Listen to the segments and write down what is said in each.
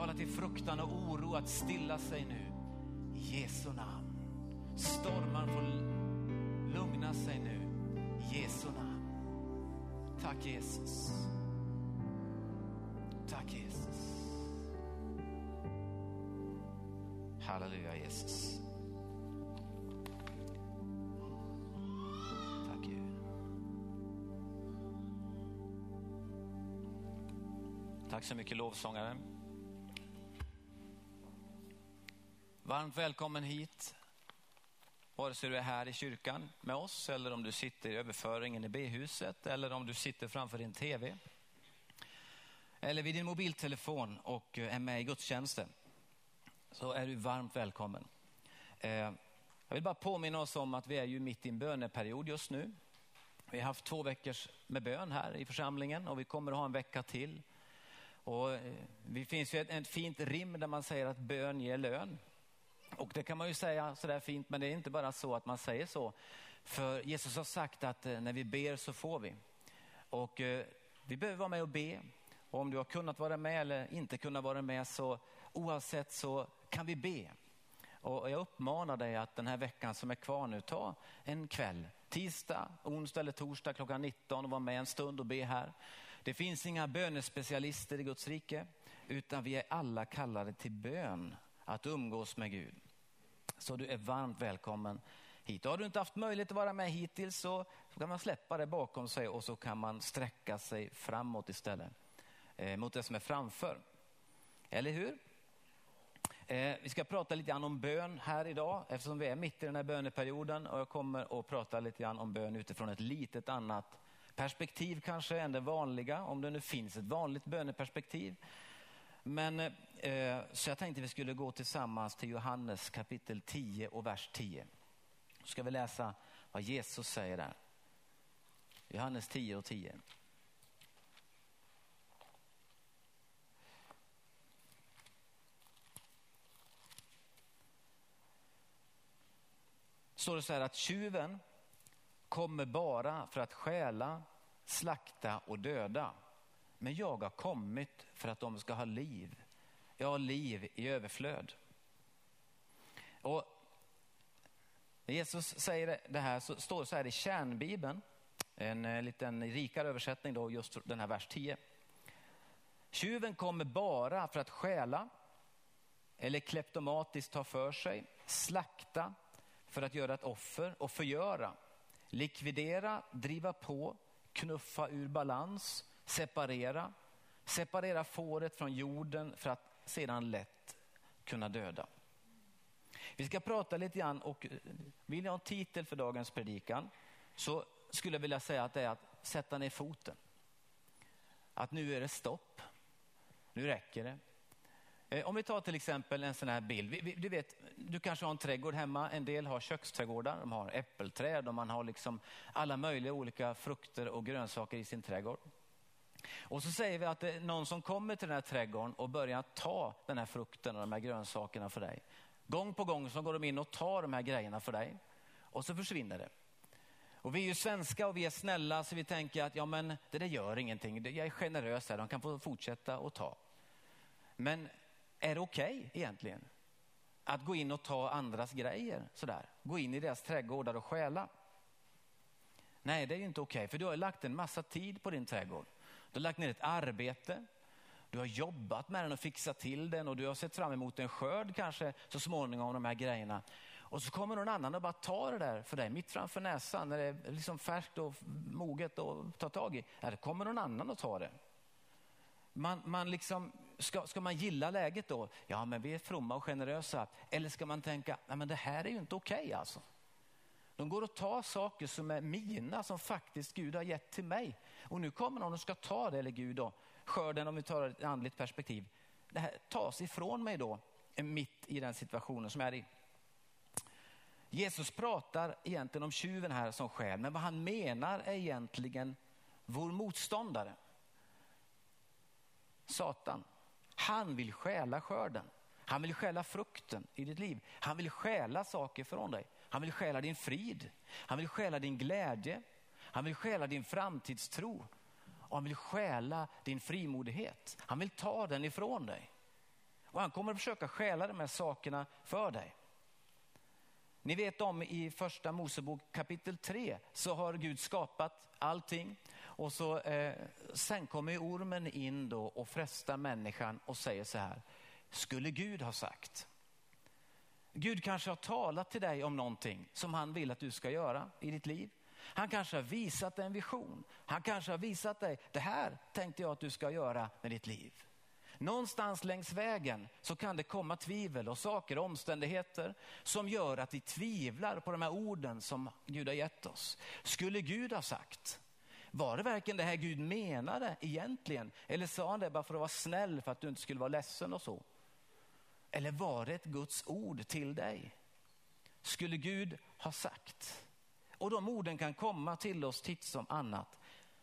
talar till fruktan och oro att stilla sig nu. I Jesu namn. Stormar får lugna sig nu. I Jesu namn. Tack Jesus. Tack Jesus. Halleluja Jesus. Tack Gud. Tack så mycket lovsångare. Varmt välkommen hit. Vare sig du är här i kyrkan med oss eller om du sitter i överföringen i B-huset eller om du sitter framför din TV. Eller vid din mobiltelefon och eh, är med i gudstjänsten. Så är du varmt välkommen. Eh, jag vill bara påminna oss om att vi är ju mitt i en böneperiod just nu. Vi har haft två veckor med bön här i församlingen och vi kommer att ha en vecka till. Och eh, det finns ju ett, ett fint rim där man säger att bön ger lön. Och det kan man ju säga sådär fint, men det är inte bara så att man säger så. För Jesus har sagt att eh, när vi ber så får vi. Och eh, vi behöver vara med och be. Och om du har kunnat vara med eller inte kunnat vara med så oavsett så kan vi be. Och jag uppmanar dig att den här veckan som är kvar nu, ta en kväll, tisdag, onsdag eller torsdag klockan 19 och var med en stund och be här. Det finns inga bönespecialister i Guds rike, utan vi är alla kallade till bön att umgås med Gud. Så du är varmt välkommen hit. Har du inte haft möjlighet att vara med hittills så, kan man släppa det bakom sig och så kan man sträcka sig framåt istället. Eh, mot det som är framför. Eller hur? Eh, vi ska prata lite grann om bön här idag eftersom vi är mitt i den här böneperioden och jag kommer att prata lite grann om bön utifrån ett litet annat perspektiv kanske än det vanliga, om det nu finns ett vanligt böneperspektiv. Men, eh, så jag tänkte vi skulle gå tillsammans till Johannes kapitel 10 och vers 10. Så ska vi läsa vad Jesus säger där. Johannes 10 och 10. står det så här att tjuven kommer bara för att stjäla, slakta och döda. Men jag har kommit för att de ska ha liv. Jag har liv i överflöd. Och när Jesus säger det här så står det så här i kärnbibeln, en eh, liten rikare översättning då, just den här vers 10. Tjuven kommer bara för att stjäla eller kleptomatiskt ta för sig, slakta, för att göra ett offer och förgöra, likvidera, driva på, knuffa ur balans, separera, separera fåret från jorden för att sedan lätt kunna döda. Vi ska prata lite grann och eh, vill jag ha en titel för dagens predikan så skulle jag vilja säga att det är att sätta ner foten. Att nu är det stopp. Nu räcker det. Eh, om vi tar till exempel en sån här bild. Du, vet, du kanske har en trädgård hemma. En del har köksträdgårdar. De har äppelträd och man har liksom alla möjliga olika frukter och grönsaker i sin trädgård. Och så säger vi att det är någon som kommer till den här trädgården och börjar ta den här frukten och de här grönsakerna för dig. Gång på gång så går de in och tar de här grejerna för dig och så försvinner det. Och vi är ju svenska och vi är snälla så vi tänker att ja men det där gör ingenting. Jag är generös här, de kan få fortsätta att ta. Men är det okej okay, egentligen? Att gå in och ta andras grejer sådär. Gå in i deras trädgårdar och stjäla. Nej, det är ju inte okej, okay, för du har lagt en massa tid på din trädgård. Du har lagt ner ett arbete, du har jobbat med den och fixat till den och du har sett fram emot en skörd kanske så småningom de här grejerna. Och så kommer någon annan och bara tar det där för dig mitt framför näsan när det är liksom färskt och moget att ta tag i. Ja, kommer någon annan och tar det. Man, man liksom, ska, ska man gilla läget då? Ja, men vi är fromma och generösa. Eller ska man tänka, nej men det här är ju inte okej okay, alltså. De går och tar saker som är mina, som faktiskt Gud har gett till mig. Och nu kommer någon och ska ta det, eller Gud då, skörden om vi tar ett andligt perspektiv. Det här tas ifrån mig då, mitt i den situationen som jag är i. Jesus pratar egentligen om tjuven här som skäl, men vad han menar är egentligen vår motståndare. Satan. Han vill stjäla skörden. Han vill stjäla frukten i ditt liv. Han vill stjäla saker från dig. Han vill stjäla din frid. Han vill stjäla din glädje. Han vill stjäla din framtidstro. Och han vill stjäla din frimodighet. Han vill ta den ifrån dig. Och han kommer att försöka stjäla de här sakerna för dig. Ni vet om i första Mosebok kapitel 3 så har Gud skapat allting och så, eh, sen kommer ormen in då och frestar människan och säger så här, skulle Gud ha sagt? Gud kanske har talat till dig om någonting som han vill att du ska göra i ditt liv. Han kanske har visat dig en vision. Han kanske har visat dig, det här tänkte jag att du ska göra med ditt liv. Någonstans längs vägen så kan det komma tvivel och saker och omständigheter som gör att vi tvivlar på de här orden som Gud har gett oss. Skulle Gud ha sagt? Var det verkligen det här Gud menade egentligen? Eller sa han det bara för att vara snäll för att du inte skulle vara ledsen och så? Eller var det ett Guds ord till dig? Skulle Gud ha sagt? Och de orden kan komma till oss titt som annat.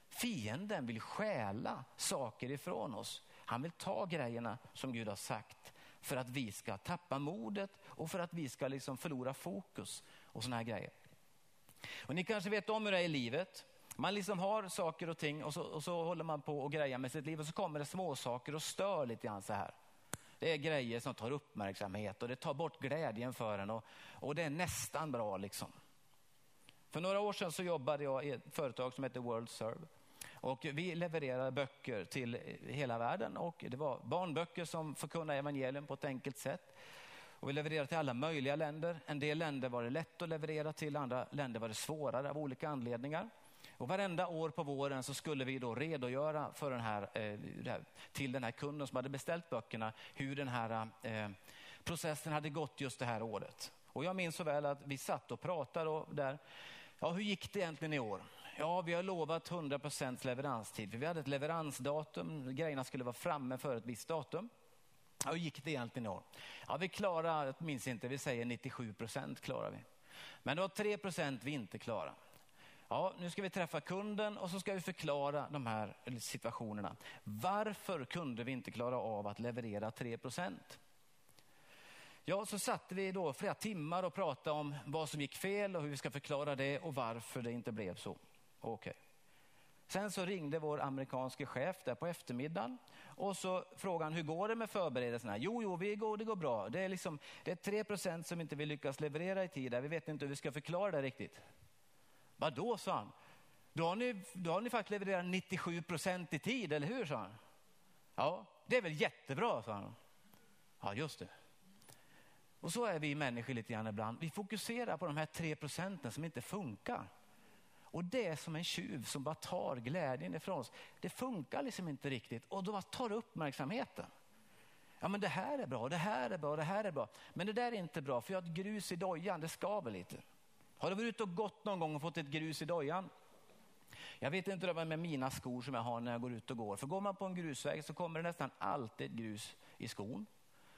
Fienden vill stjäla saker ifrån oss. Han vill ta grejerna som Gud har sagt för att vi ska tappa modet och för att vi ska liksom förlora fokus och såna här grejer. Och ni kanske vet om hur det är i livet. Man liksom har saker och ting och så, och så håller man på och grejer med sitt liv och så kommer det små saker och stör lite grann så här. Det är grejer som tar uppmärksamhet och det tar bort glädjen för en och, och det är nästan bra liksom. För några år sedan så jobbade jag i ett företag som heter World Serve. Och vi levererar böcker till hela världen och det var barnböcker som förkunnar evangelium på ett enkelt sätt. Och vi levererade till alla möjliga länder. En del länder var det lätt att leverera till, andra länder var det svårare av olika anledningar. Och varenda år på våren så skulle vi då redogöra för den här, eh, till den här kunden som hade beställt böckerna hur den här eh, processen hade gått just det här året. Och jag minns så väl att vi satt och pratade och där, ja hur gick det egentligen i år? Ja, vi har lovat 100% leveranstid, för vi hade ett leveransdatum. Grejerna skulle vara framme för ett visst datum. Ja, hur gick det egentligen i år? Ja, vi klarar, jag minns inte, vi säger 97 procent klarar vi. Men det var 3 procent vi inte klarade. Ja, nu ska vi träffa kunden och så ska vi förklara de här situationerna. Varför kunde vi inte klara av att leverera 3? Ja, så satt vi då flera timmar och pratade om vad som gick fel och hur vi ska förklara det och varför det inte blev så. Okej. Okay. Sen så ringde vår amerikanske chef där på eftermiddagen och så frågade han hur går det med förberedelserna? Jo, jo, vi går, det går bra. Det är, liksom, det är 3 som inte vi lyckas leverera i tid. Vi vet inte hur vi ska förklara det riktigt. Vadå, sa han. Då har, ni, då har ni faktiskt levererat 97 procent i tid, eller hur? sa han. Ja, det är väl jättebra, sa han. Ja, just det. Och så är vi människor lite grann ibland. Vi fokuserar på de här tre procenten som inte funkar. Och det är som en tjuv som bara tar glädjen ifrån oss. Det funkar liksom inte riktigt och då tar uppmärksamheten. Ja men det här är bra, det här är bra, det här är bra. Men det där är inte bra för jag har ett grus i dojan, det skaver lite. Har du varit ute och gått någon gång och fått ett grus i dojan? Jag vet inte det med mina skor som jag har när jag går ut och går. För går man på en grusväg så kommer det nästan alltid grus i skon.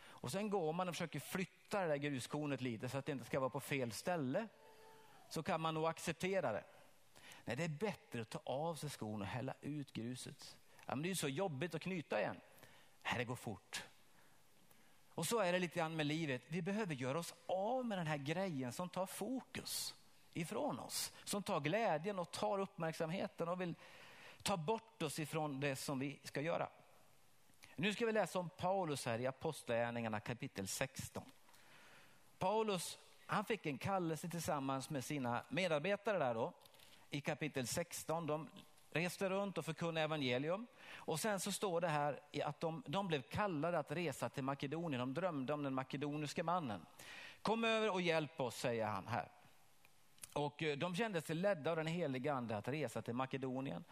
Och sen går man och försöker flytta det där gruskornet lite så att det inte ska vara på fel ställe. Så kan man nog acceptera det. Nej, det är bättre att ta av sig skon och hälla ut gruset. Ja, men det är ju så jobbigt att knyta igen. Nej, det går fort. Och så är det lite grann med livet. Vi behöver göra oss av med den här grejen som tar fokus ifrån oss. Som tar glädjen och tar uppmärksamheten och vill ta bort oss ifrån det som vi ska göra. Nu ska vi läsa om Paulus här i Apostlagärningarna kapitel 16. Paulus han fick en kallelse tillsammans med sina medarbetare där då i kapitel 16. De reste runt och förkunnade evangelium. Och sen så står det här att de, de blev kallade att resa till Makedonien. De drömde om den makedoniske mannen. Kom över och hjälp oss, säger han här. Och eh, de kände sig ledda av den heliga ande att resa till Makedonien.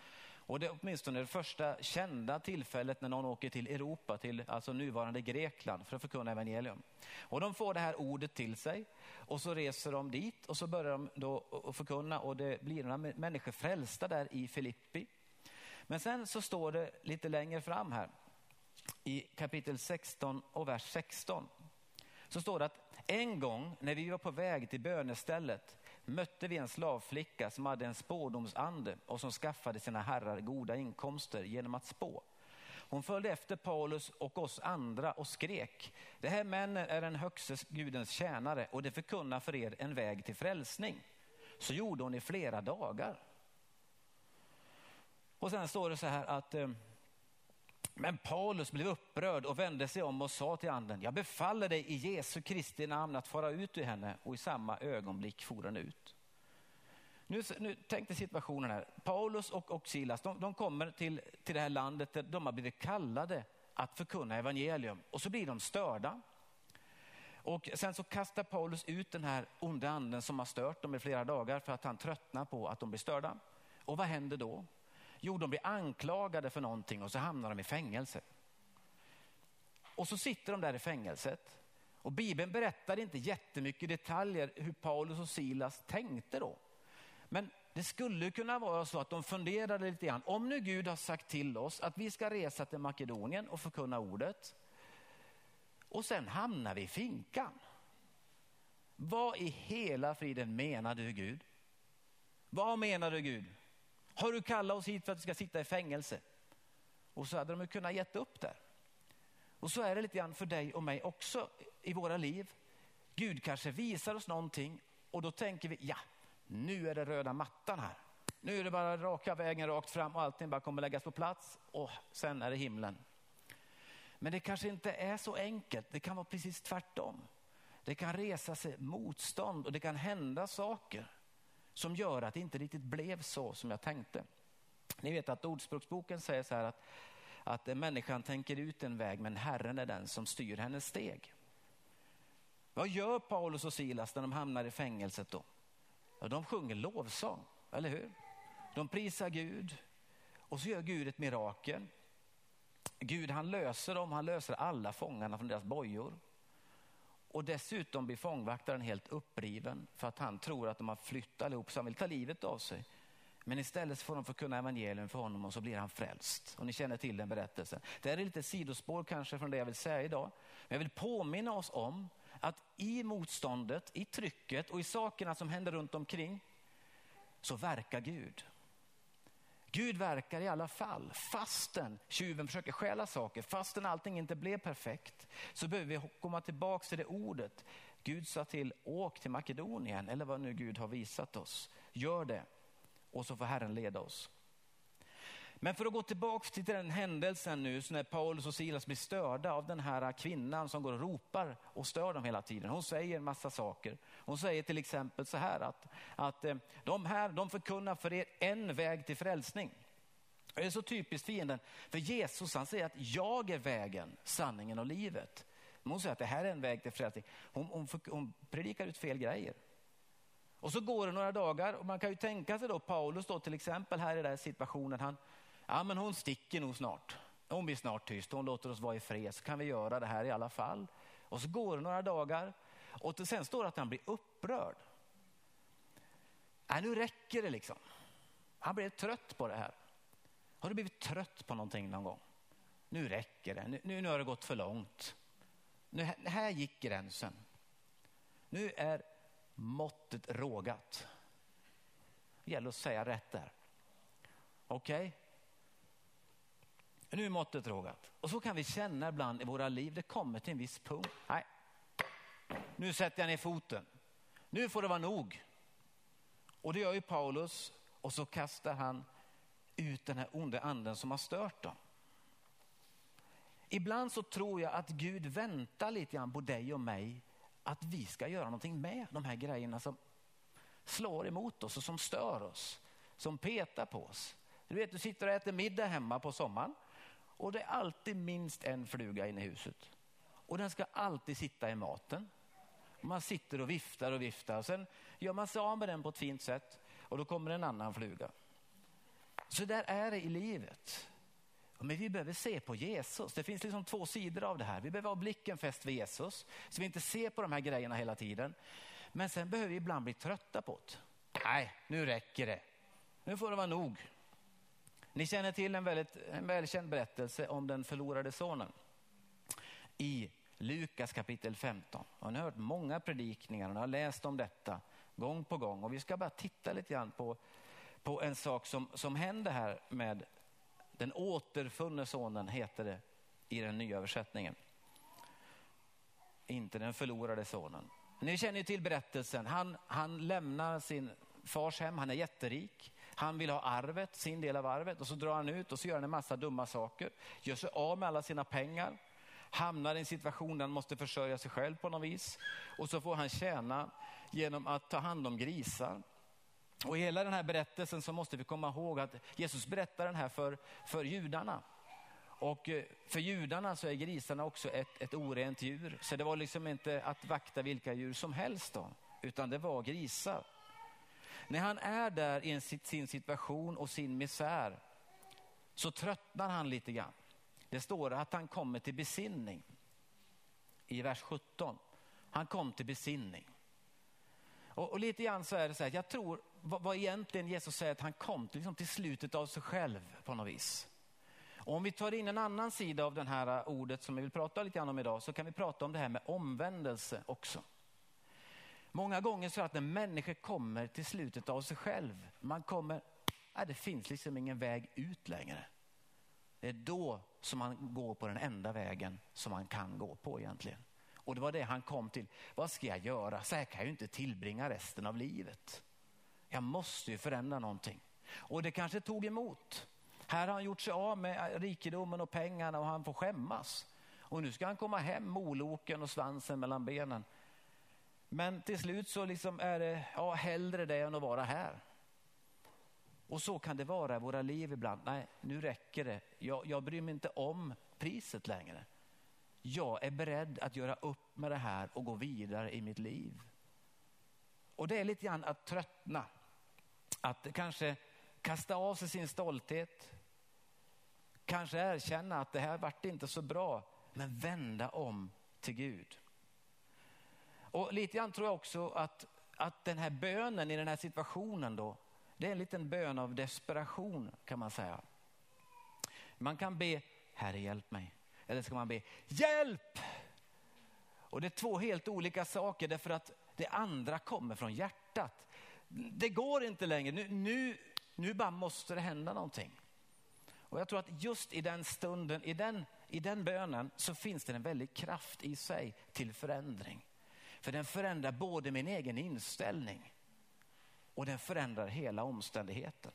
Och det är åtminstone det första kända tillfället när någon åker till Europa, till alltså nuvarande Grekland för att förkunna evangelium. Och de får det här ordet till sig och så reser de dit och så börjar de då förkunna och det blir några människor frälsta där i Filippi. Men sen så står det lite längre fram här i kapitel 16 och vers 16. Så står det att en gång när vi var på väg till bönestället mötte vi en slavflicka som hade en spådomsande och som skaffade sina herrar goda inkomster genom att spå. Hon följde efter Paulus och oss andra och skrek, det här männen är den högste gudens tjänare och det förkunnar för er en väg till frälsning. Så gjorde hon i flera dagar. Och sen står det så här att eh, men Paulus blev upprörd och vände sig om och sa till anden, jag befaller dig i Jesu Kristi namn att fara ut ur henne och i samma ögonblick for den ut. Nu, nu tänk dig situationen här. Paulus och, och Silas de, de, kommer till, till det här landet där de har blivit kallade att förkunna evangelium och så blir de störda. Och sen så kastar Paulus ut den här onda anden som har stört dem i flera dagar för att han tröttnar på att de blir störda. Och vad händer då? Jo, de blir anklagade för någonting och så hamnar de i fängelse. Och så sitter de där i fängelset. Och Bibeln berättar inte jättemycket detaljer hur Paulus och Silas tänkte då. Men det skulle kunna vara så att de funderade lite grann. Om nu Gud har sagt till oss att vi ska resa till Makedonien och förkunna ordet och sen hamnar vi i finkan. Vad i hela friden menar du Gud? Vad menar du Gud? Har du kallat oss hit för att vi ska sitta i fängelse? Och så hade de kunnat gett upp där. Och så är det lite grann för dig och mig också i våra liv. Gud kanske visar oss någonting och då tänker vi, ja, nu är det röda mattan här. Nu är det bara raka vägen rakt fram och allting bara kommer läggas på plats och sen är det himlen. Men det kanske inte är så enkelt. Det kan vara precis tvärtom. Det kan resa sig motstånd och det kan hända saker som gör att det inte riktigt blev så som jag tänkte. Ni vet att Ordspråksboken säger så här att, att människan tänker ut en väg men Herren är den som styr hennes steg. Vad gör Paulus och Silas när de hamnar i fängelset då? Ja, de sjunger lovsång, eller hur? De prisar Gud och så gör Gud ett mirakel. Gud han löser dem, han löser alla fångarna från deras bojor. Och dessutom blir fångvaktaren helt uppriven för att han tror att de har flytt allihop så han vill ta livet av sig. Men istället får de förkunna evangelium för honom och så blir han frälst. Och ni känner till den berättelsen. Det här är lite sidospår kanske från det jag vill säga idag. Men jag vill påminna oss om att i motståndet, i trycket och i sakerna som händer runt omkring så verkar Gud. Gud verkar i alla fall, fastän tjuven försöker stjäla saker, fastän allting inte blev perfekt, så behöver vi komma tillbaka till det ordet. Gud sa till, åk till Makedonien, eller vad nu Gud har visat oss. Gör det, och så får Herren leda oss. Men för att gå tillbaka till den händelsen nu, så när Paulus och Silas blir störda av den här kvinnan som går och ropar och stör dem hela tiden. Hon säger en massa saker. Hon säger till exempel så här att, att eh, de här de förkunnar för er en väg till frälsning. Det är så typiskt fienden, för Jesus han säger att jag är vägen, sanningen och livet. Men hon säger att det här är en väg till frälsning. Hon, hon, hon predikar ut fel grejer. Och så går det några dagar och man kan ju tänka sig då Paulus då till exempel här i den här situationen. Han, ja men hon sticker nog snart. Hon blir snart tyst, hon låter oss vara i fred, så kan vi göra det här i alla fall. Och så går det några dagar och sen står det att han blir upprörd. Ja, nu räcker det liksom. Han blev trött på det här. Har du blivit trött på någonting någon gång? Nu räcker det, nu, nu, nu har det gått för långt. Nu, här gick gränsen. Nu är måttet rågat. Det gäller att säga rätt där. Okej? Okay? Nu är måttet rågat. Och så kan vi känna ibland i våra liv, det kommer till en viss punkt. Nej, nu sätter jag ner foten. Nu får det vara nog. Och det gör ju Paulus och så kastar han ut den här onda anden som har stört dem. Ibland så tror jag att Gud väntar lite grann på dig och mig att vi ska göra någonting med de här grejerna som slår emot oss och som stör oss, som petar på oss. Du vet, du sitter och äter middag hemma på sommaren och det är alltid minst en fluga inne i huset. Och den ska alltid sitta i maten. Man sitter och viftar och viftar sen gör man sig av med den på ett fint sätt och då kommer en annan fluga. Så där är det i livet. Men vi behöver se på Jesus. Det finns liksom två sidor av det här. Vi behöver ha blicken fäst vid Jesus så vi inte ser på de här grejerna hela tiden. Men sen behöver vi ibland bli trötta på det. Nej, nu räcker det. Nu får det vara nog. Ni känner till en, väldigt, en välkänd berättelse om den förlorade sonen i Lukas kapitel 15. Och ni har hört många predikningar och ni har läst om detta gång på gång. Och vi ska bara titta lite grann på, på en sak som, som händer här med den återfunne sonen, heter det i den nya översättningen. Inte den förlorade sonen. Ni känner ju till berättelsen. Han, han lämnar sin fars hem, han är jätterik. Han vill ha arvet, sin del av arvet och så drar han ut och så gör han en massa dumma saker. Gör sig av med alla sina pengar. Hamnar i en situation där han måste försörja sig själv på något vis. Och så får han tjäna genom att ta hand om grisar. Och i hela den här berättelsen så måste vi komma ihåg att Jesus berättar den här för, för judarna. Och eh, för judarna så är grisarna också ett, ett orent djur. Så det var liksom inte att vakta vilka djur som helst då, utan det var grisar. När han är där i sin situation och sin misär så tröttnar han lite grann. Det står att han kommer till besinning i vers 17. Han kom till besinning. Och, och lite grann så är det så här, jag tror vad, vad egentligen Jesus säger att han kom till, liksom till slutet av sig själv på något vis. Och om vi tar in en annan sida av det här äh, ordet som vi vill prata lite grann om idag så kan vi prata om det här med omvändelse också. Många gånger så att när människor kommer till slutet av sig själv, man kommer, nej, det finns liksom ingen väg ut längre. Det är då som man går på den enda vägen som man kan gå på egentligen. Och det var det han kom till. Vad ska jag göra? Så här kan jag ju inte tillbringa resten av livet. Jag måste ju förändra någonting. Och det kanske tog emot. Här har han gjort sig av med rikedomen och pengarna och han får skämmas. Och nu ska han komma hem, moloken och svansen mellan benen. Men till slut så liksom är det ja, hellre det än att vara här. Och så kan det vara i våra liv ibland. Nej, nu räcker det. Jag, jag bryr mig inte om priset längre. Jag är beredd att göra upp med det här och gå vidare i mitt liv. Och det är lite grann att tröttna. Att kanske kasta av sig sin stolthet. Kanske erkänna att det här vart inte så bra. Men vända om till Gud. Och lite grann tror jag också att, att den här bönen i den här situationen då, det är en liten bön av desperation kan man säga. Man kan be, Herre hjälp mig. Eller ska man be, hjälp! Och det är två helt olika saker därför att det andra kommer från hjärtat. Det går inte längre, nu, nu, nu bara måste det hända någonting. Och jag tror att just i den stunden, i den, i den bönen så finns det en väldig kraft i sig till förändring. För den förändrar både min egen inställning och den förändrar hela omständigheten.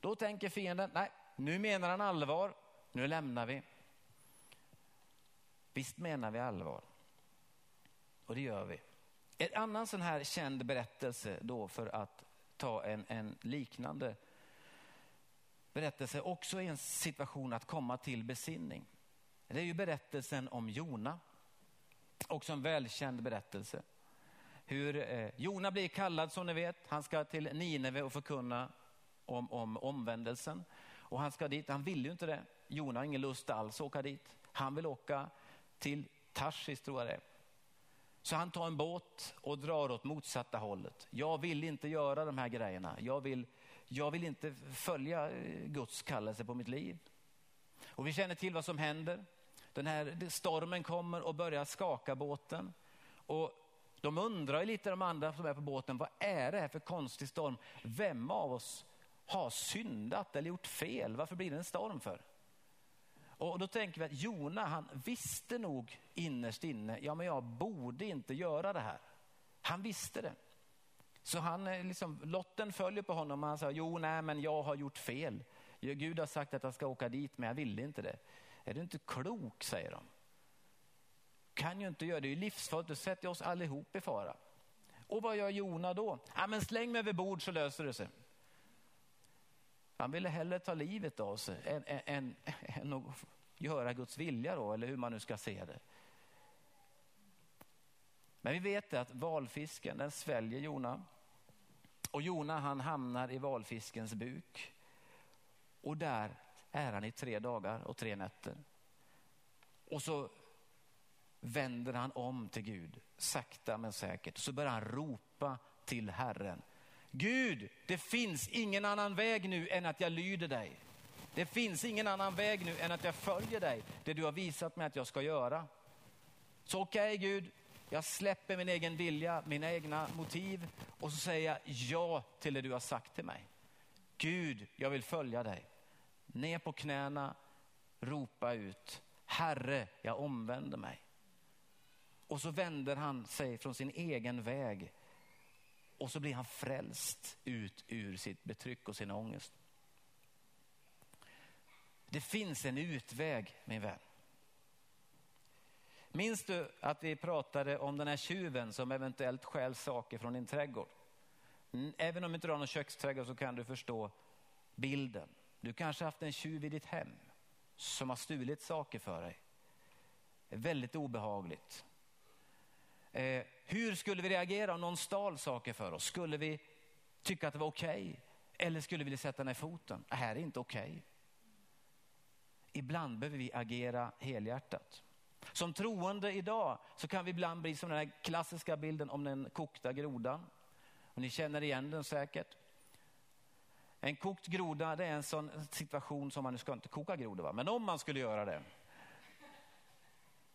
Då tänker fienden, nej, nu menar han allvar, nu lämnar vi. Visst menar vi allvar. Och det gör vi. En annan sån här känd berättelse då för att ta en, en liknande berättelse, också i en situation att komma till besinning. Det är ju berättelsen om Jona. Också en välkänd berättelse. Hur eh, Jona blir kallad som ni vet. Han ska till Nineve och förkunna om, om omvändelsen. Och han ska dit, han vill ju inte det. Jona har ingen lust alls att åka dit. Han vill åka till Tarsis tror jag det är. Så han tar en båt och drar åt motsatta hållet. Jag vill inte göra de här grejerna. Jag vill, jag vill inte följa eh, Guds kallelse på mitt liv. Och vi känner till vad som händer. Den här stormen kommer och börjar skaka båten. Och de undrar lite de andra som är på båten, vad är det här för konstig storm? Vem av oss har syndat eller gjort fel? Varför blir det en storm för? Och då tänker vi att Jona, han visste nog innerst inne, ja men jag borde inte göra det här. Han visste det. Så han, eh, liksom, lotten följer på honom och han sa, jo nej men jag har gjort fel. Gud har sagt att jag ska åka dit men jag ville inte det. Är du inte klok, säger de. Kan ju inte göra det, det är livsfarligt, du sätter oss allihop i fara. Och vad gör Jona då? Ja, men släng mig över bord så löser det sig. Han ville hellre ta livet av sig än, än, än, än att göra Guds vilja då, eller hur man nu ska se det. Men vi vet att valfisken den sväljer Jona. Och Jona han hamnar i valfiskens buk. Och där är han i tre dagar och tre nätter. Och så vänder han om till Gud, sakta men säkert. Så börjar han ropa till Herren. Gud, det finns ingen annan väg nu än att jag lyder dig. Det finns ingen annan väg nu än att jag följer dig, det du har visat mig att jag ska göra. Så okej okay, Gud, jag släpper min egen vilja, mina egna motiv och så säger jag ja till det du har sagt till mig. Gud, jag vill följa dig. Ner på knäna, ropa ut, Herre, jag omvänder mig. Och så vänder han sig från sin egen väg och så blir han frälst ut ur sitt betryck och sin ångest. Det finns en utväg min vän. Minns du att vi pratade om den här tjuven som eventuellt stjäl saker från din trädgård? Även om du inte har någon köksträdgård så kan du förstå bilden. Du kanske haft en tjuv i ditt hem som har stulit saker för dig. Det är väldigt obehagligt. Eh, hur skulle vi reagera om någon stal saker för oss? Skulle vi tycka att det var okej? Okay? Eller skulle vi sätta ner foten? Det här är inte okej. Okay. Ibland behöver vi agera helhjärtat. Som troende idag så kan vi ibland bli som den här klassiska bilden om den kokta grodan. Och ni känner igen den säkert. En kokt groda det är en sån situation som man, nu ska inte koka grodor va? men om man skulle göra det.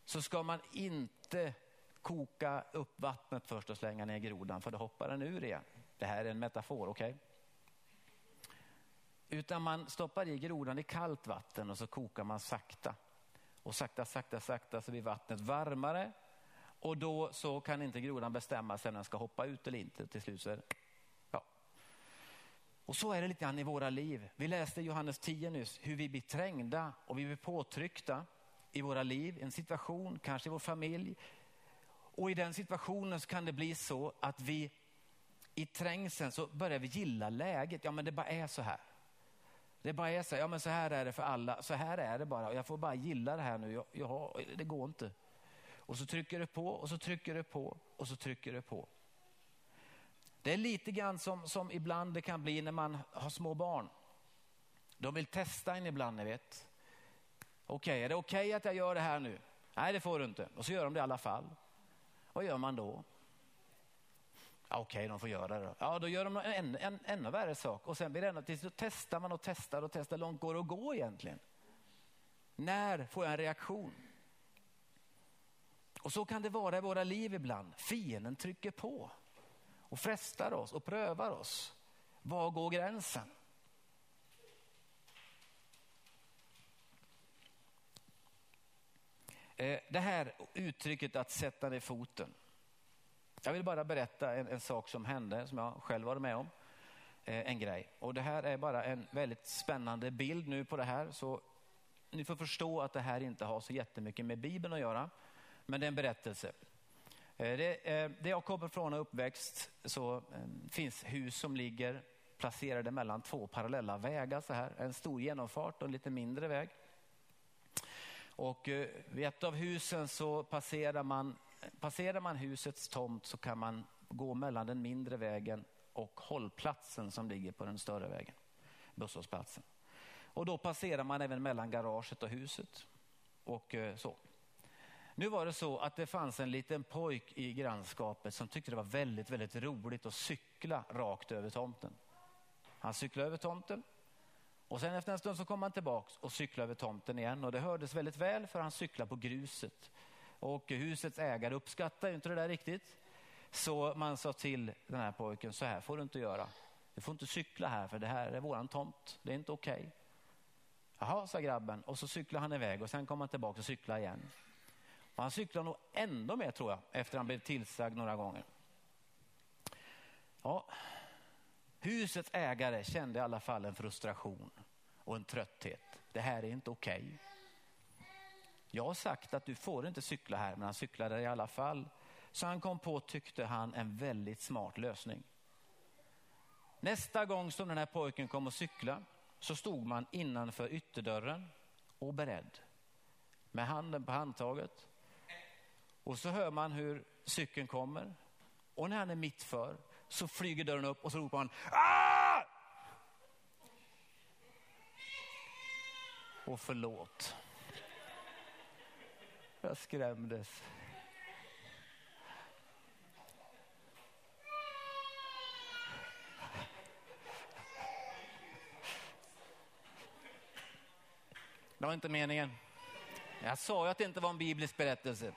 Så ska man inte koka upp vattnet först och slänga ner grodan för då hoppar den ur igen. Det här är en metafor, okej? Okay? Utan man stoppar i grodan i kallt vatten och så kokar man sakta. Och sakta, sakta, sakta så blir vattnet varmare och då så kan inte grodan bestämma sig om den ska hoppa ut eller inte. Till slut så är det. Och så är det lite grann i våra liv. Vi läste i Johannes 10 nyss hur vi blir trängda och vi blir påtryckta i våra liv, en situation, kanske i vår familj. Och i den situationen så kan det bli så att vi i trängseln så börjar vi gilla läget. Ja men det bara är så här. Det bara är så här, ja men så här är det för alla, så här är det bara. Jag får bara gilla det här nu, jag, jag, det går inte. Och så trycker det på och så trycker det på och så trycker det på. Det är lite grann som, som ibland det kan bli när man har små barn. De vill testa en ibland, ni vet. Okej, okay, är det okej okay att jag gör det här nu? Nej, det får du inte. Och så gör de det i alla fall. Vad gör man då? Ja, Okej, okay, de får göra det. Då. Ja, då gör de en, en, en ännu värre sak. Och sen blir det ännu, tills testar man och testar och testar. Hur långt går det att gå egentligen? När får jag en reaktion? Och så kan det vara i våra liv ibland. Fienden trycker på och frestar oss och prövar oss. Var går gränsen? Eh, det här uttrycket att sätta ner foten. Jag vill bara berätta en, en sak som hände, som jag själv varit med om. Eh, en grej. Och det här är bara en väldigt spännande bild nu på det här. Så ni får förstå att det här inte har så jättemycket med Bibeln att göra. Men det är en berättelse. Eh, det, eh, där jag kommer från och uppväxt så eh, finns hus som ligger placerade mellan två parallella vägar så här. En stor genomfart och en lite mindre väg. Och vid ett av husen så passerar man passerar man husets tomt så kan man gå mellan den mindre vägen och hållplatsen som ligger på den större vägen, busshållplatsen. Och då passerar man även mellan garaget och huset. Och så. Nu var det så att det fanns en liten pojk i grannskapet som tyckte det var väldigt, väldigt roligt att cykla rakt över tomten. Han cyklade över tomten och sen efter en stund så kom han tillbaks och cyklade över tomten igen och det hördes väldigt väl för han cyklade på gruset. Och husets ägare uppskattade inte det där riktigt. Så man sa till den här pojken, så här får du inte göra. Du får inte cykla här för det här är våran tomt. Det är inte okej. Okay. Jaha, sa grabben och så cyklade han iväg och sen kom han tillbaka och cyklade igen. Och han cyklade nog ändå mer tror jag efter han blev tillsagd några gånger. Ja, husets ägare kände i alla fall en frustration och en trötthet. Det här är inte okej. Okay. Jag har sagt att du får inte cykla här, men han cyklade i alla fall. Så han kom på, tyckte han, en väldigt smart lösning. Nästa gång som den här pojken kom och cykla så stod man innanför ytterdörren och beredd. Med handen på handtaget. Och så hör man hur cykeln kommer. Och när han är mitt för så flyger dörren upp och så ropar han Aah! Och förlåt. Jag skrämdes. Det var inte meningen. Jag sa ju att det inte var en biblisk berättelse.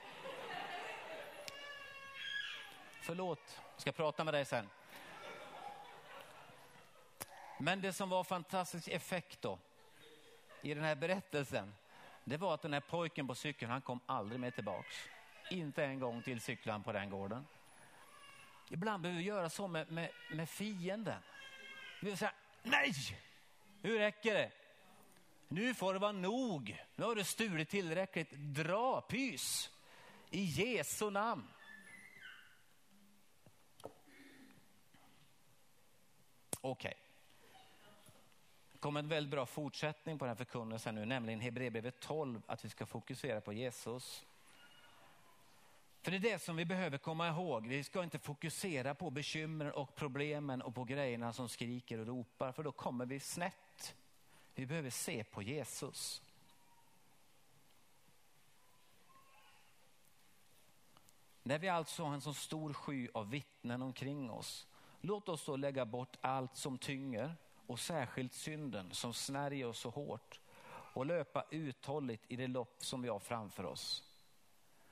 Förlåt, jag ska prata med dig sen. Men det som var fantastisk effekt då i den här berättelsen, det var att den här pojken på cykeln, han kom aldrig mer tillbaks. Inte en gång till cyklade han på den gården. Ibland behöver vi göra så med, med, med fienden. Vi vill säga, nej, nu räcker det. Nu får det vara nog. Nu har du stulit tillräckligt. Dra, pys. I Jesu namn. Okej. Okay. Det kommer en väldigt bra fortsättning på den här förkunnelsen nu, nämligen Hebreerbrevet 12, att vi ska fokusera på Jesus. För det är det som vi behöver komma ihåg. Vi ska inte fokusera på bekymren och problemen och på grejerna som skriker och ropar, för då kommer vi snett. Vi behöver se på Jesus. När vi alltså har en så stor sky av vittnen omkring oss, låt oss då lägga bort allt som tynger och särskilt synden som snärjer oss så hårt och löpa uthålligt i det lopp som vi har framför oss.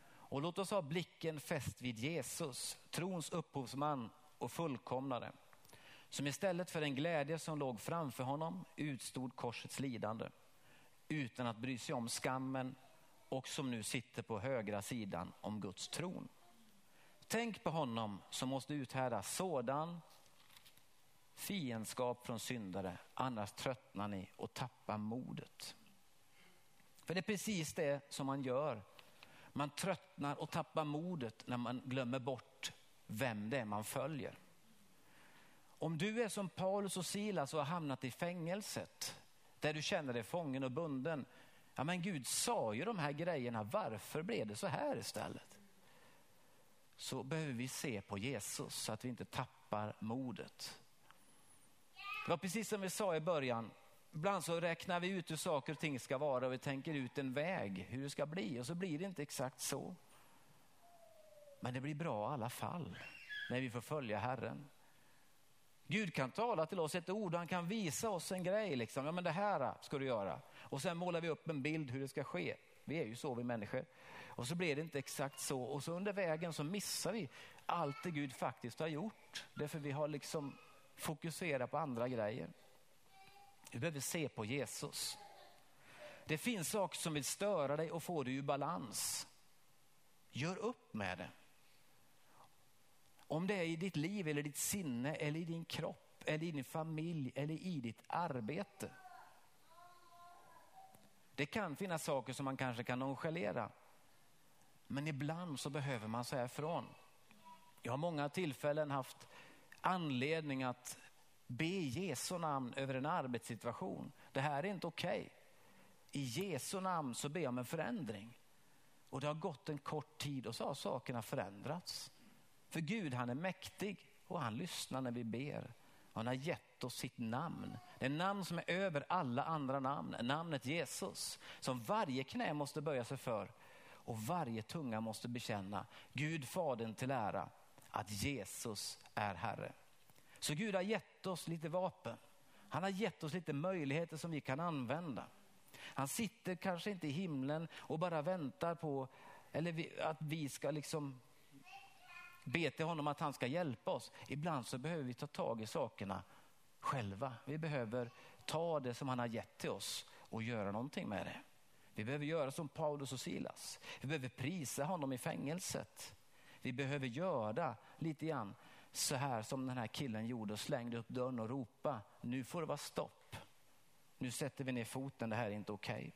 Och låt oss ha blicken fäst vid Jesus, trons upphovsman och fullkomnare, som istället för den glädje som låg framför honom utstod korsets lidande utan att bry sig om skammen och som nu sitter på högra sidan om Guds tron. Tänk på honom som måste uthärda sådan fiendskap från syndare, annars tröttnar ni och tappar modet. För det är precis det som man gör. Man tröttnar och tappar modet när man glömmer bort vem det är man följer. Om du är som Paulus och Silas och har hamnat i fängelset, där du känner dig fången och bunden. Ja men Gud sa ju de här grejerna, varför blev det så här istället? Så behöver vi se på Jesus så att vi inte tappar modet. Det var precis som vi sa i början, ibland så räknar vi ut hur saker och ting ska vara och vi tänker ut en väg, hur det ska bli och så blir det inte exakt så. Men det blir bra i alla fall när vi får följa Herren. Gud kan tala till oss ett ord, han kan visa oss en grej. Liksom. Ja, men det här ska du göra. Och sen målar vi upp en bild hur det ska ske. Vi är ju så vi människor. Och så blir det inte exakt så. Och så under vägen så missar vi allt det Gud faktiskt har gjort. Därför vi har liksom fokuserat på andra grejer. Vi behöver se på Jesus. Det finns saker som vill störa dig och få dig ur balans. Gör upp med det. Om det är i ditt liv eller ditt sinne eller i din kropp eller i din familj eller i ditt arbete. Det kan finnas saker som man kanske kan nonchalera. Men ibland så behöver man säga ifrån. Jag har många tillfällen haft anledning att be Jesu namn över en arbetssituation. Det här är inte okej. Okay. I Jesu namn så ber jag om en förändring. Och det har gått en kort tid och så har sakerna förändrats. För Gud han är mäktig och han lyssnar när vi ber. Han har gett oss sitt namn. Det är namn som är över alla andra namn. Namnet Jesus. Som varje knä måste böja sig för och varje tunga måste bekänna. Gud Fadern till ära att Jesus är Herre. Så Gud har gett oss lite vapen. Han har gett oss lite möjligheter som vi kan använda. Han sitter kanske inte i himlen och bara väntar på eller att vi ska liksom be till honom att han ska hjälpa oss. Ibland så behöver vi ta tag i sakerna själva. Vi behöver ta det som han har gett till oss och göra någonting med det. Vi behöver göra som Paulus och Silas. Vi behöver prisa honom i fängelset. Vi behöver göra lite grann så här som den här killen gjorde och slängde upp dörren och ropa. Nu får det vara stopp. Nu sätter vi ner foten, det här är inte okej. Okay.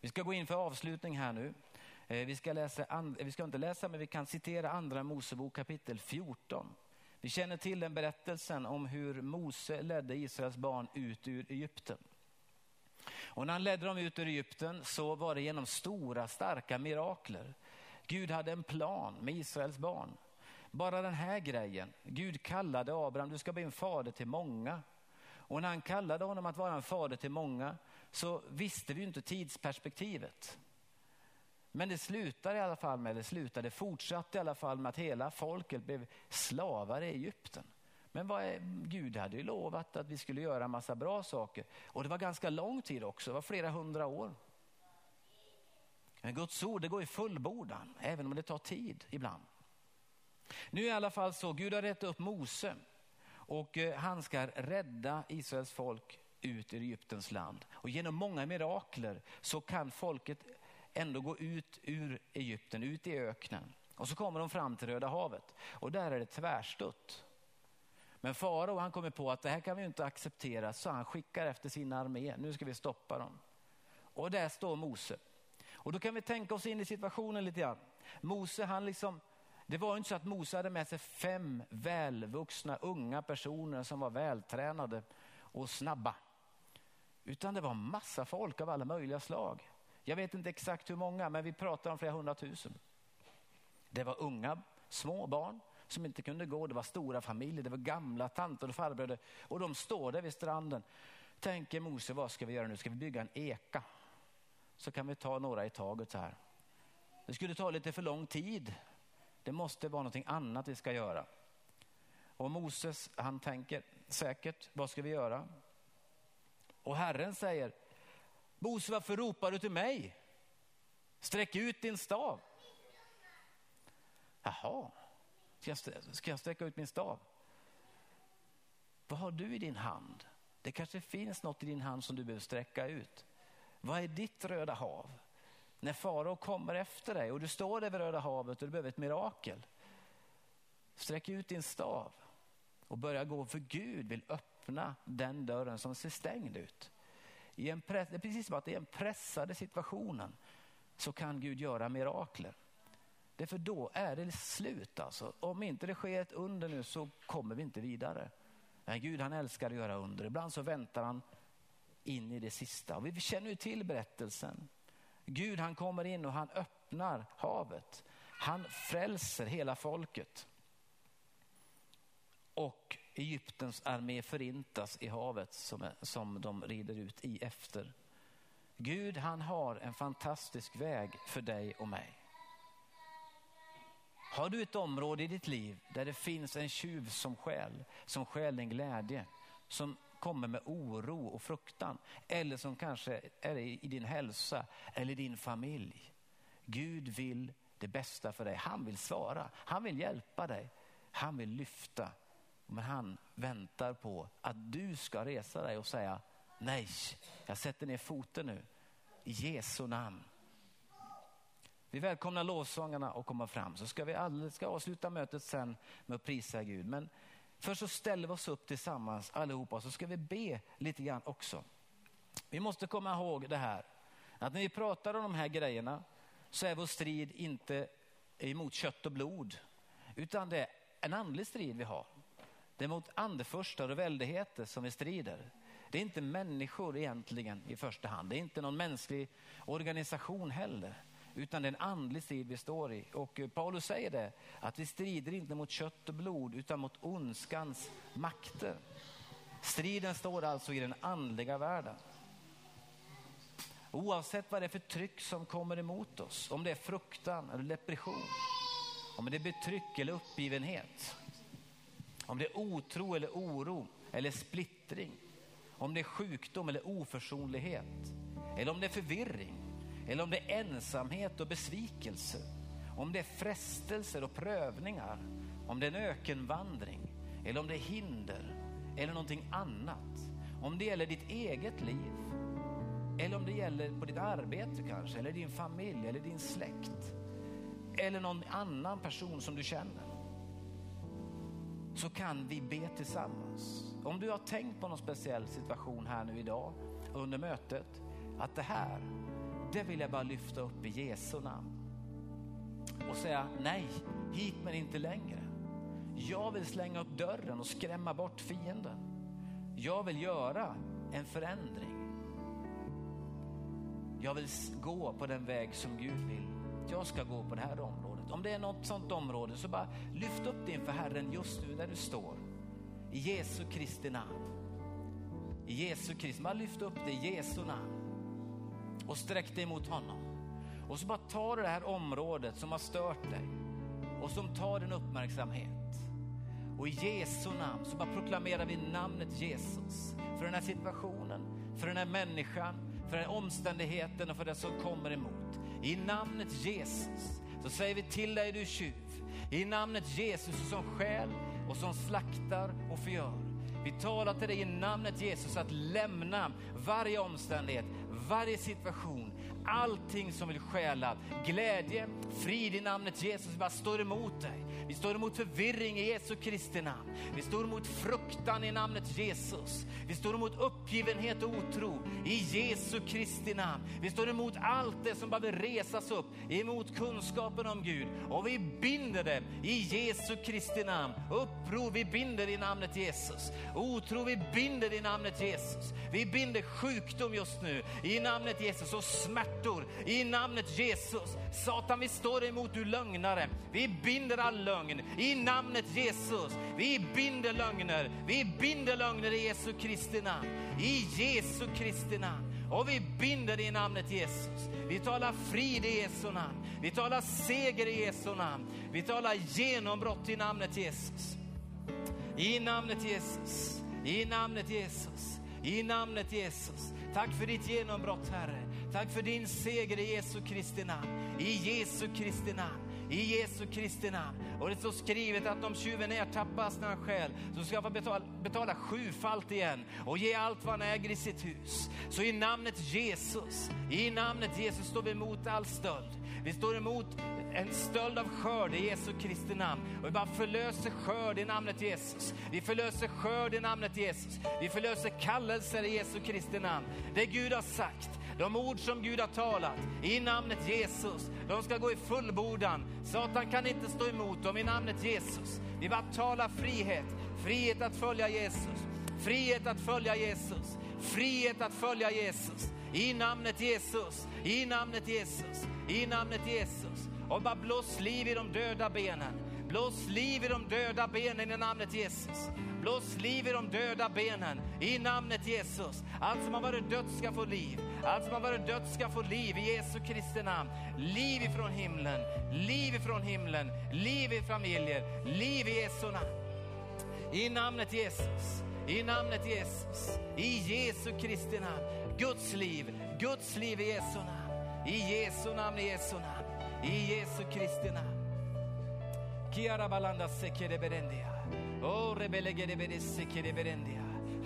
Vi ska gå in för avslutning här nu. Eh, vi ska, läsa, eh, vi ska inte läsa, men vi kan citera andra Mosebok kapitel 14. Vi känner till den berättelsen om hur Mose ledde Israels barn ut ur Egypten. Och när han ledde dem ut ur Egypten så var det genom stora starka mirakler. Gud hade en plan med Israels barn. Bara den här grejen. Gud kallade Abraham, du ska bli en fader till många. Och när han kallade honom att vara en fader till många så visste vi inte tidsperspektivet. Men det slutade i alla fall med, det slutade, fortsatte i alla fall med att hela folket blev slavar i Egypten. Men vad är, Gud hade ju lovat att vi skulle göra en massa bra saker. Och det var ganska lång tid också, det var flera hundra år. Men Guds ord det går i fullbordan, även om det tar tid ibland. Nu är i alla fall så, Gud har rätt upp Mose och eh, han ska rädda Israels folk ut ur Egyptens land. Och genom många mirakler så kan folket ändå gå ut ur Egypten, ut i öknen. Och så kommer de fram till Röda havet och där är det tvärstött. Men farao han kommer på att det här kan vi inte acceptera så han skickar efter sin armé. Nu ska vi stoppa dem. Och där står Mose. Och då kan vi tänka oss in i situationen lite grann. Mose han liksom, det var inte så att Mose hade med sig fem välvuxna unga personer som var vältränade och snabba. Utan det var massa folk av alla möjliga slag. Jag vet inte exakt hur många, men vi pratar om flera hundratusen. Det var unga, små barn som inte kunde gå. Det var stora familjer, det var gamla tanter och farbröder. Och de står där vid stranden. Tänker Mose, vad ska vi göra nu? Ska vi bygga en eka? Så kan vi ta några i taget så här. Det skulle ta lite för lång tid. Det måste vara någonting annat vi ska göra. Och Moses, han tänker säkert, vad ska vi göra? Och Herren säger, Bosse, varför ropar du till mig? Sträck ut din stav. Jaha, ska jag, ska jag sträcka ut min stav? Vad har du i din hand? Det kanske finns något i din hand som du behöver sträcka ut. Vad är ditt röda hav? När farao kommer efter dig och du står där vid Röda havet och du behöver ett mirakel. Sträck ut din stav och börja gå för Gud vill öppna den dörren som ser stängd ut. I en press, det är precis som att i den pressade situationen så kan Gud göra mirakler. Därför då är det slut alltså. Om inte det sker ett under nu så kommer vi inte vidare. Men Gud han älskar att göra under. Ibland så väntar han in i det sista. Och vi känner ju till berättelsen. Gud han kommer in och han öppnar havet. Han frälser hela folket. Och Egyptens armé förintas i havet som, som de rider ut i efter. Gud han har en fantastisk väg för dig och mig. Har du ett område i ditt liv där det finns en tjuv som skäl, som skäl din glädje, som kommer med oro och fruktan eller som kanske är i din hälsa eller din familj. Gud vill det bästa för dig. Han vill svara, han vill hjälpa dig, han vill lyfta. Men han väntar på att du ska resa dig och säga nej, jag sätter ner foten nu i Jesu namn. Vi välkomnar lovsångarna att komma fram så ska vi alldeles, ska avsluta mötet sen med att prisa Gud. Men först så ställer vi oss upp tillsammans allihopa så ska vi be lite grann också. Vi måste komma ihåg det här att när vi pratar om de här grejerna så är vår strid inte emot kött och blod utan det är en andlig strid vi har. Det är mot andefurstar och väldigheter som vi strider. Det är inte människor egentligen i första hand. Det är inte någon mänsklig organisation heller utan det är en andlig strid vi står i. Och eh, Paulus säger det, att vi strider inte mot kött och blod utan mot ondskans makter. Striden står alltså i den andliga världen. Oavsett vad det är för tryck som kommer emot oss, om det är fruktan eller depression, om det är betryck eller uppgivenhet, om det är otro eller oro eller splittring, om det är sjukdom eller oförsonlighet, eller om det är förvirring, eller om det är ensamhet och besvikelse, om det är frestelser och prövningar, om det är en ökenvandring, eller om det är hinder, eller någonting annat. Om det gäller ditt eget liv, eller om det gäller på ditt arbete kanske, eller din familj, eller din släkt, eller någon annan person som du känner. Så kan vi be tillsammans. Om du har tänkt på någon speciell situation här nu idag under mötet, att det här det vill jag bara lyfta upp i Jesu namn. Och säga nej, hit men inte längre. Jag vill slänga upp dörren och skrämma bort fienden. Jag vill göra en förändring. Jag vill gå på den väg som Gud vill. Jag ska gå på det här området. Om det är något sånt område så bara lyft upp det inför Herren just nu där du står. I Jesu Kristi namn. I Jesu Kristi, bara lyft upp det i Jesu namn och sträck dig mot honom. Och så bara tar du det här området som har stört dig och som tar din uppmärksamhet. Och i Jesu namn så bara proklamerar vi namnet Jesus för den här situationen, för den här människan, för den här omständigheten och för det som kommer emot. I namnet Jesus så säger vi till dig du tjuv. I namnet Jesus som skäl och som slaktar och förgör. Vi talar till dig i namnet Jesus att lämna varje omständighet, varje situation, allting som vill stjäla glädje, frid i namnet Jesus. Vi bara står emot dig. Vi står emot förvirring i Jesu Kristi namn. Vi står emot fruktan i namnet Jesus. Vi står emot uppgivenhet och otro i Jesu Kristi namn. Vi står emot allt det som behöver resas upp emot kunskapen om Gud. Och vi binder det i Jesu Kristi namn. Uppror, vi binder i namnet Jesus. Otro, vi binder i namnet Jesus. Vi binder sjukdom just nu i namnet Jesus och hjärtor i namnet Jesus. Satan, vi står emot du lögnare. Vi binder all lögn i namnet Jesus. Vi binder lögner. Vi binder lögner i Jesu Kristi namn. I Jesu Kristi namn. Och vi binder det i namnet Jesus. Vi talar frid i Jesu namn. Vi talar seger i Jesu namn. Vi talar genombrott i namnet Jesus. I namnet Jesus. I namnet Jesus. I namnet Jesus. Tack för ditt genombrott Herre. Tack för din seger i Jesu Kristi namn. I Jesu Kristi namn. I Jesu Kristi namn. Och det står skrivet att om tjuven ertappas när han stjäl så ska han få betala, betala sjufalt igen och ge allt vad han äger i sitt hus. Så i namnet Jesus, i namnet Jesus står vi emot all stöld. Vi står emot en stöld av skörd i Jesu Kristi namn. Och vi bara förlöser skörd i namnet Jesus. Vi förlöser skörd i namnet Jesus. Vi förlöser kallelser i Jesu Kristi namn. Det Gud har sagt, de ord som Gud har talat i namnet Jesus, de ska gå i fullbordan. Satan kan inte stå emot dem i namnet Jesus. Vi bara talar frihet, frihet att följa Jesus, frihet att följa Jesus, frihet att följa Jesus. I namnet Jesus, i namnet Jesus, i namnet Jesus. Och bara blås liv i de döda benen. Blås liv i de döda benen i namnet Jesus. Blås liv i de döda benen i namnet Jesus. Allt som har varit dött ska få liv. Allt som har varit dött ska få liv i Jesu Kristi namn. Liv ifrån himlen, liv ifrån himlen, liv i familjer, liv i Jesu namn. I namnet Jesus, i namnet Jesus, i Jesu Kristi namn. Guds liv, Guds liv i Jesu namn. I Jesu namn, i Jesu namn. I Jesu Kristi namn. Kiara balanda sekere berendia.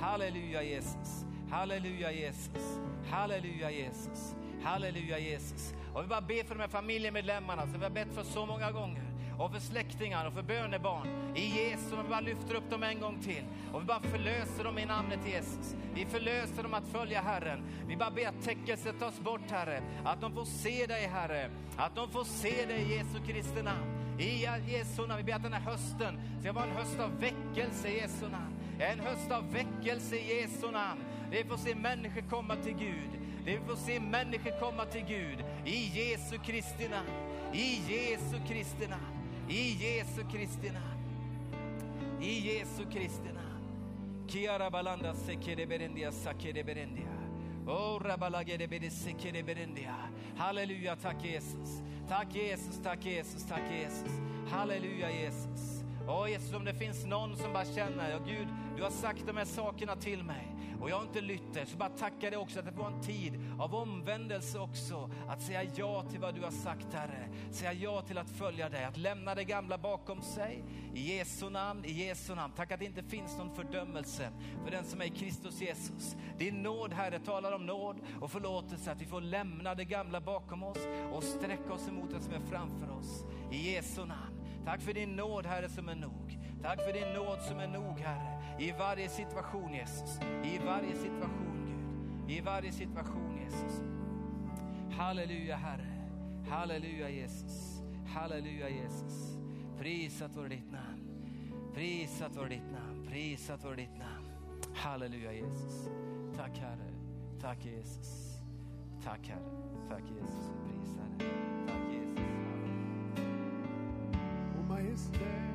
Halleluja Jesus. Halleluja Jesus. Halleluja Jesus. Halleluja Jesus. Och vi bara ber för de här familjemedlemmarna som vi har bett för så många gånger. Och för släktingar och för bönebarn. I Jesus, och vi bara lyfter upp dem en gång till. Och vi bara förlöser dem i namnet Jesus. Vi förlöser dem att följa Herren. Vi bara ber att täckelset tas bort Herre. Att de får se dig Herre. Att de får se dig i Jesu Kristi namn. I Jesu namn. Vi ber att den här hösten ska vara en höst av väckelse i Jesu namn. En höst av väckelse i Jesu namn. Vi får se människor komma till Gud. Vi får se människor komma till Gud. I Jesu Kristi namn. I Jesu Kristi namn. I Jesu Kristi namn. I Jesu Kristi namn. Kiara balanda sekere berendia sakere berendia. Oh. Halleluja, tack Jesus. Tack Jesus, tack Jesus, tack Jesus. Halleluja Jesus. Ja, Jesus, om det finns någon som bara känner, ja Gud, du har sagt de här sakerna till mig och jag har inte lytt det, så bara tacka dig också att det var en tid av omvändelse också. Att säga ja till vad du har sagt Herre. Säga ja till att följa dig, att lämna det gamla bakom sig. I Jesu namn, i Jesu namn. Tack att det inte finns någon fördömelse för den som är i Kristus Jesus. Din nåd Herre talar om nåd och förlåtelse, att vi får lämna det gamla bakom oss och sträcka oss emot det som är framför oss. I Jesu namn. Tack för din nåd Herre som är nog. Tack för din nåd som är nog Herre. I varje situation Jesus. I varje situation Gud. I varje situation Jesus. Halleluja Herre. Halleluja Jesus. Halleluja Jesus. Prisat vare ditt namn. Prisat vare ditt namn. Prisat vare ditt namn. Halleluja Jesus. Tack Herre. Tack Jesus. Tack Herre. Tack Jesus. Vi prisar dig. Tack Jesus. O majestät